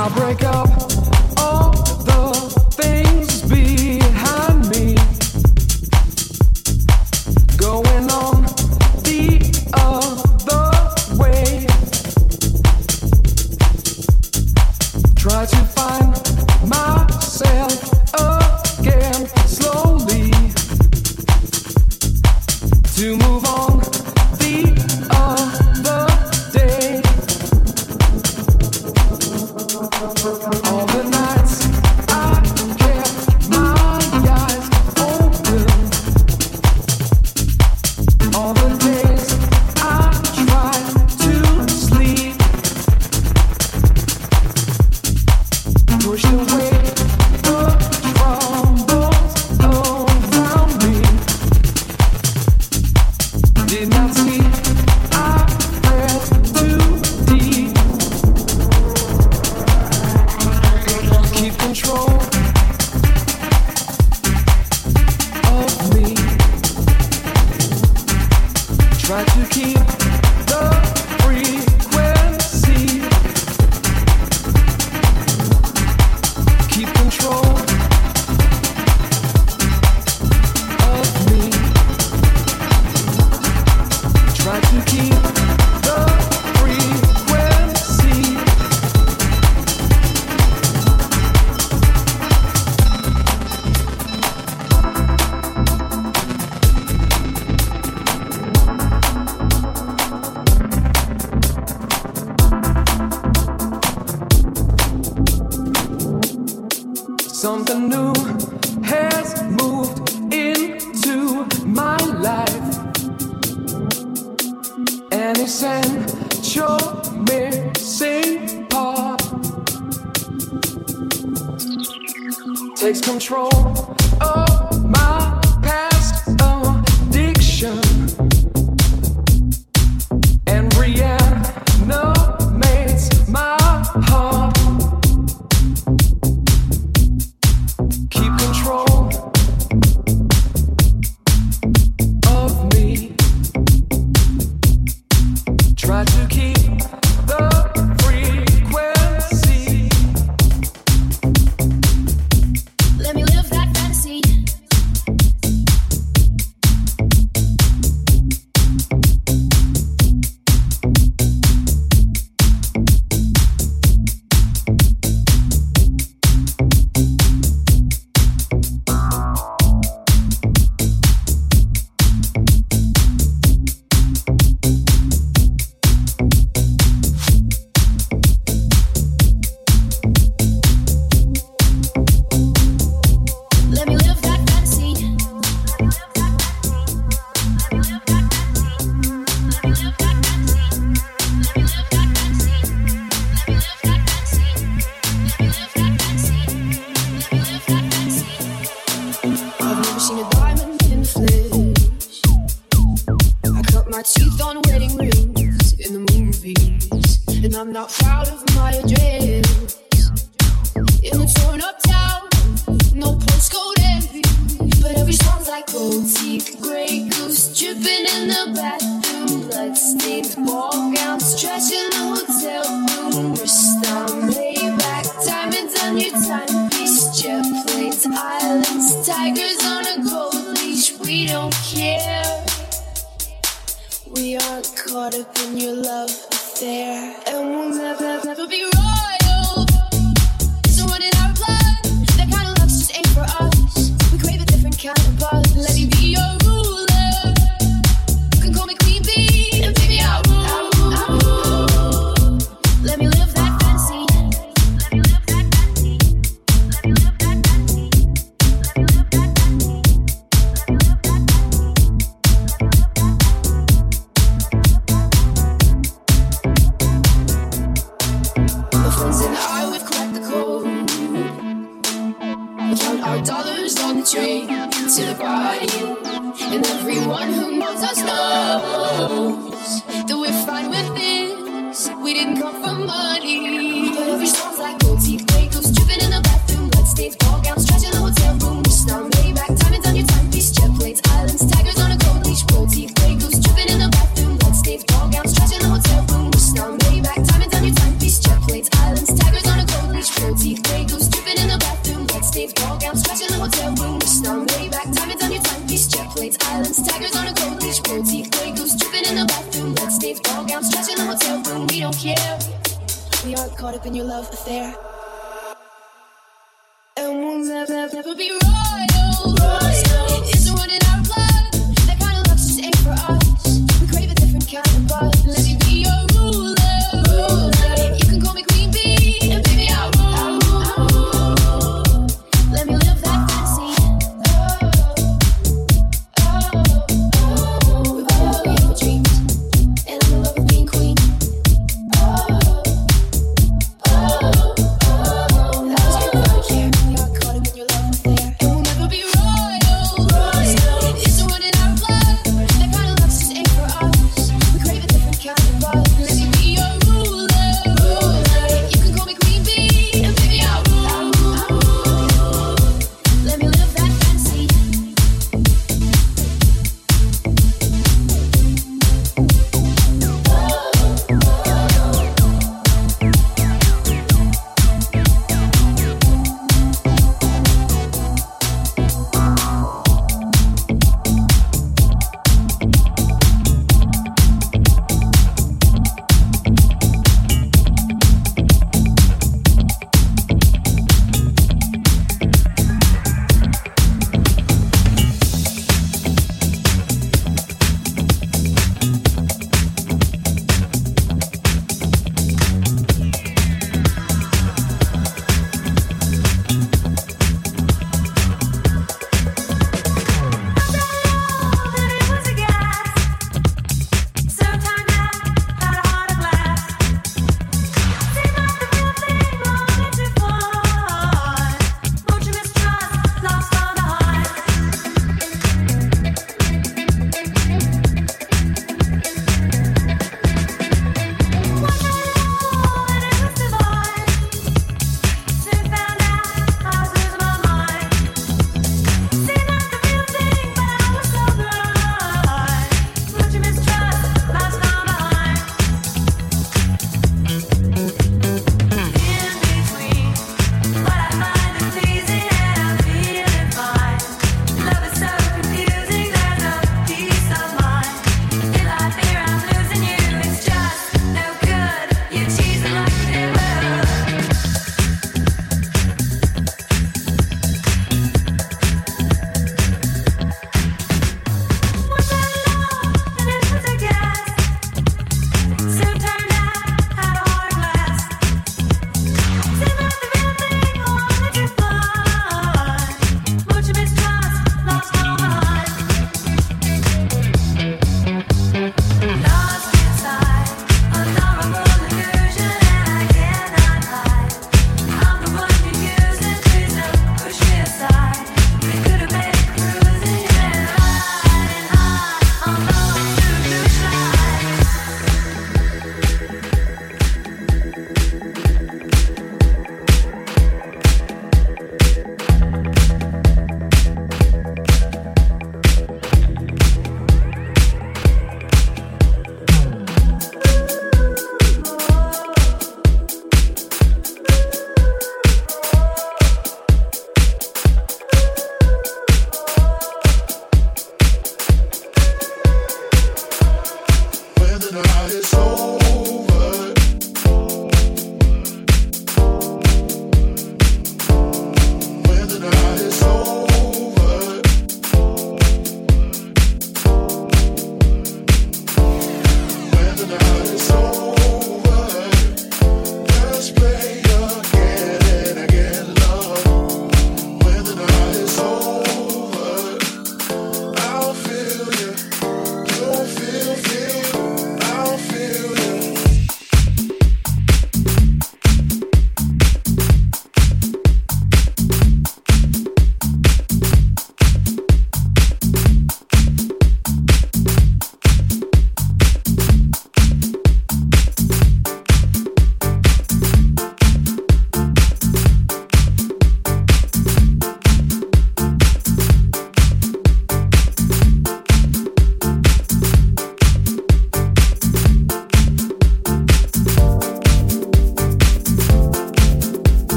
I'll break up.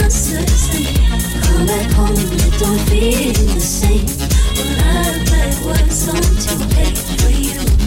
monsters think. Come back home, it don't feel the same. Well, I play what's on to for you.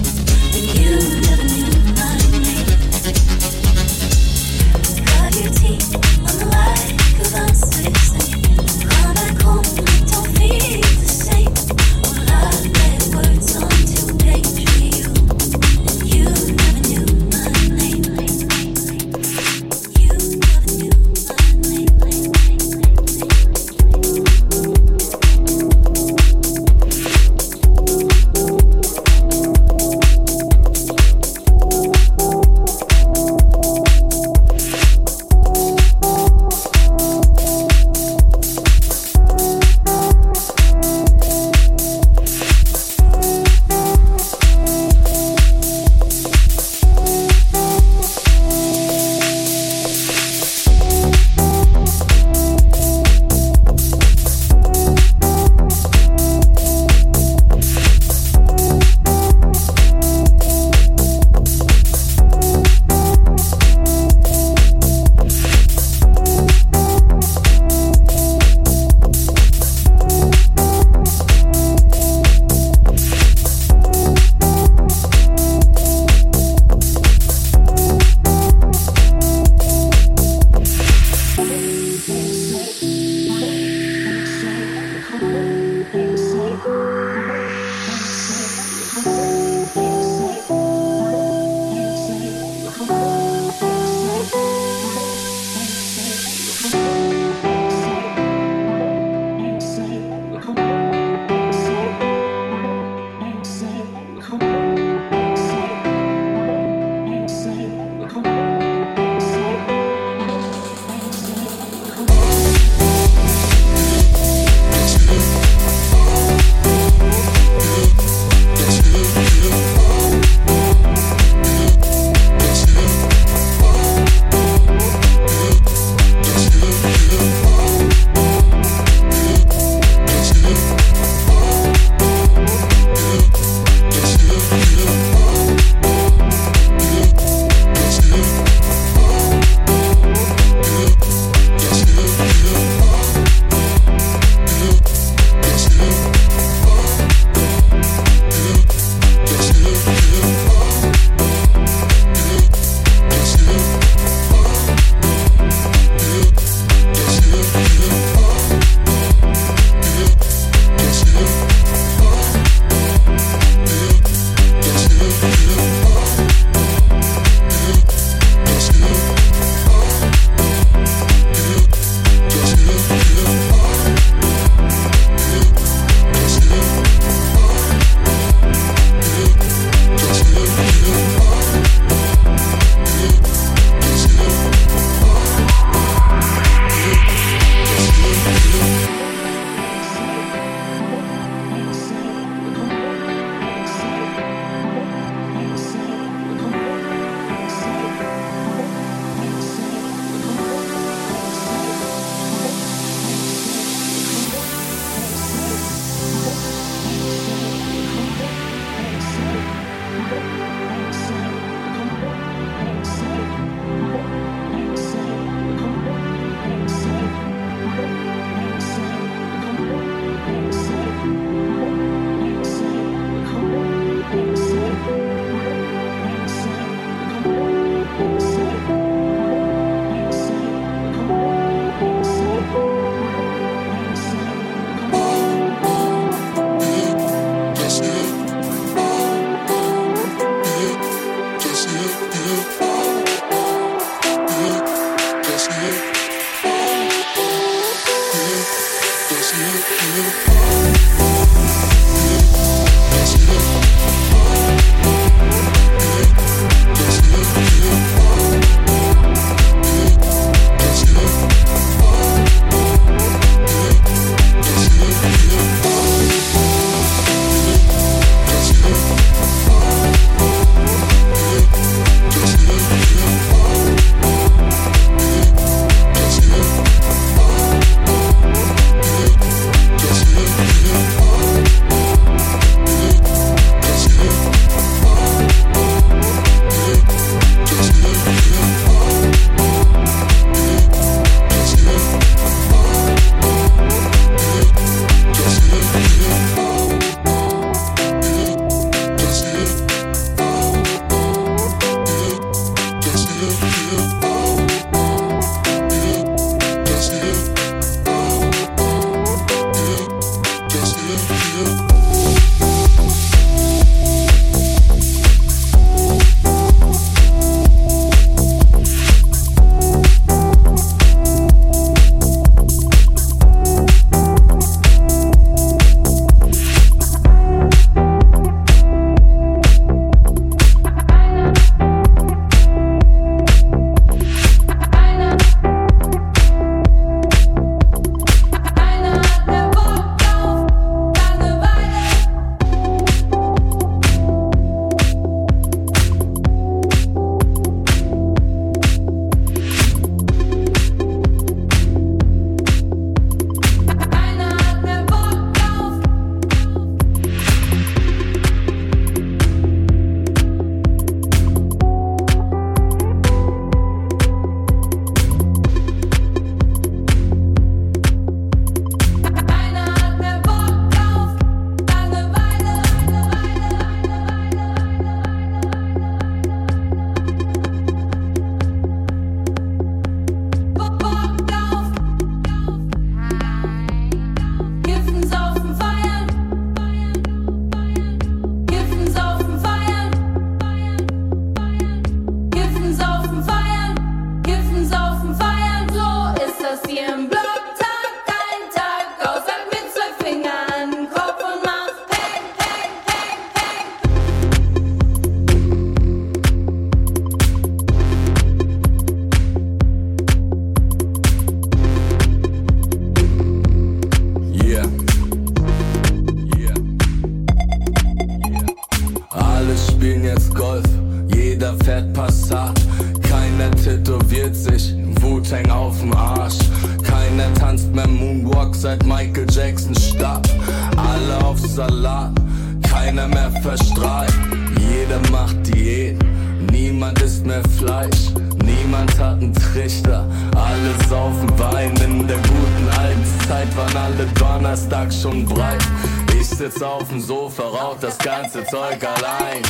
rein.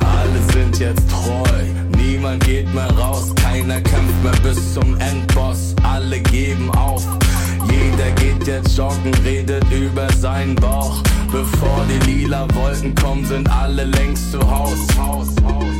Alle sind jetzt treu, niemand geht mehr raus, keiner kämpft mehr bis zum Endboss, alle geben auf. Jeder geht jetzt joggen, redet über seinen Bauch. Bevor die lila Wolken kommen, sind alle längst zu Haus. Haus, Haus.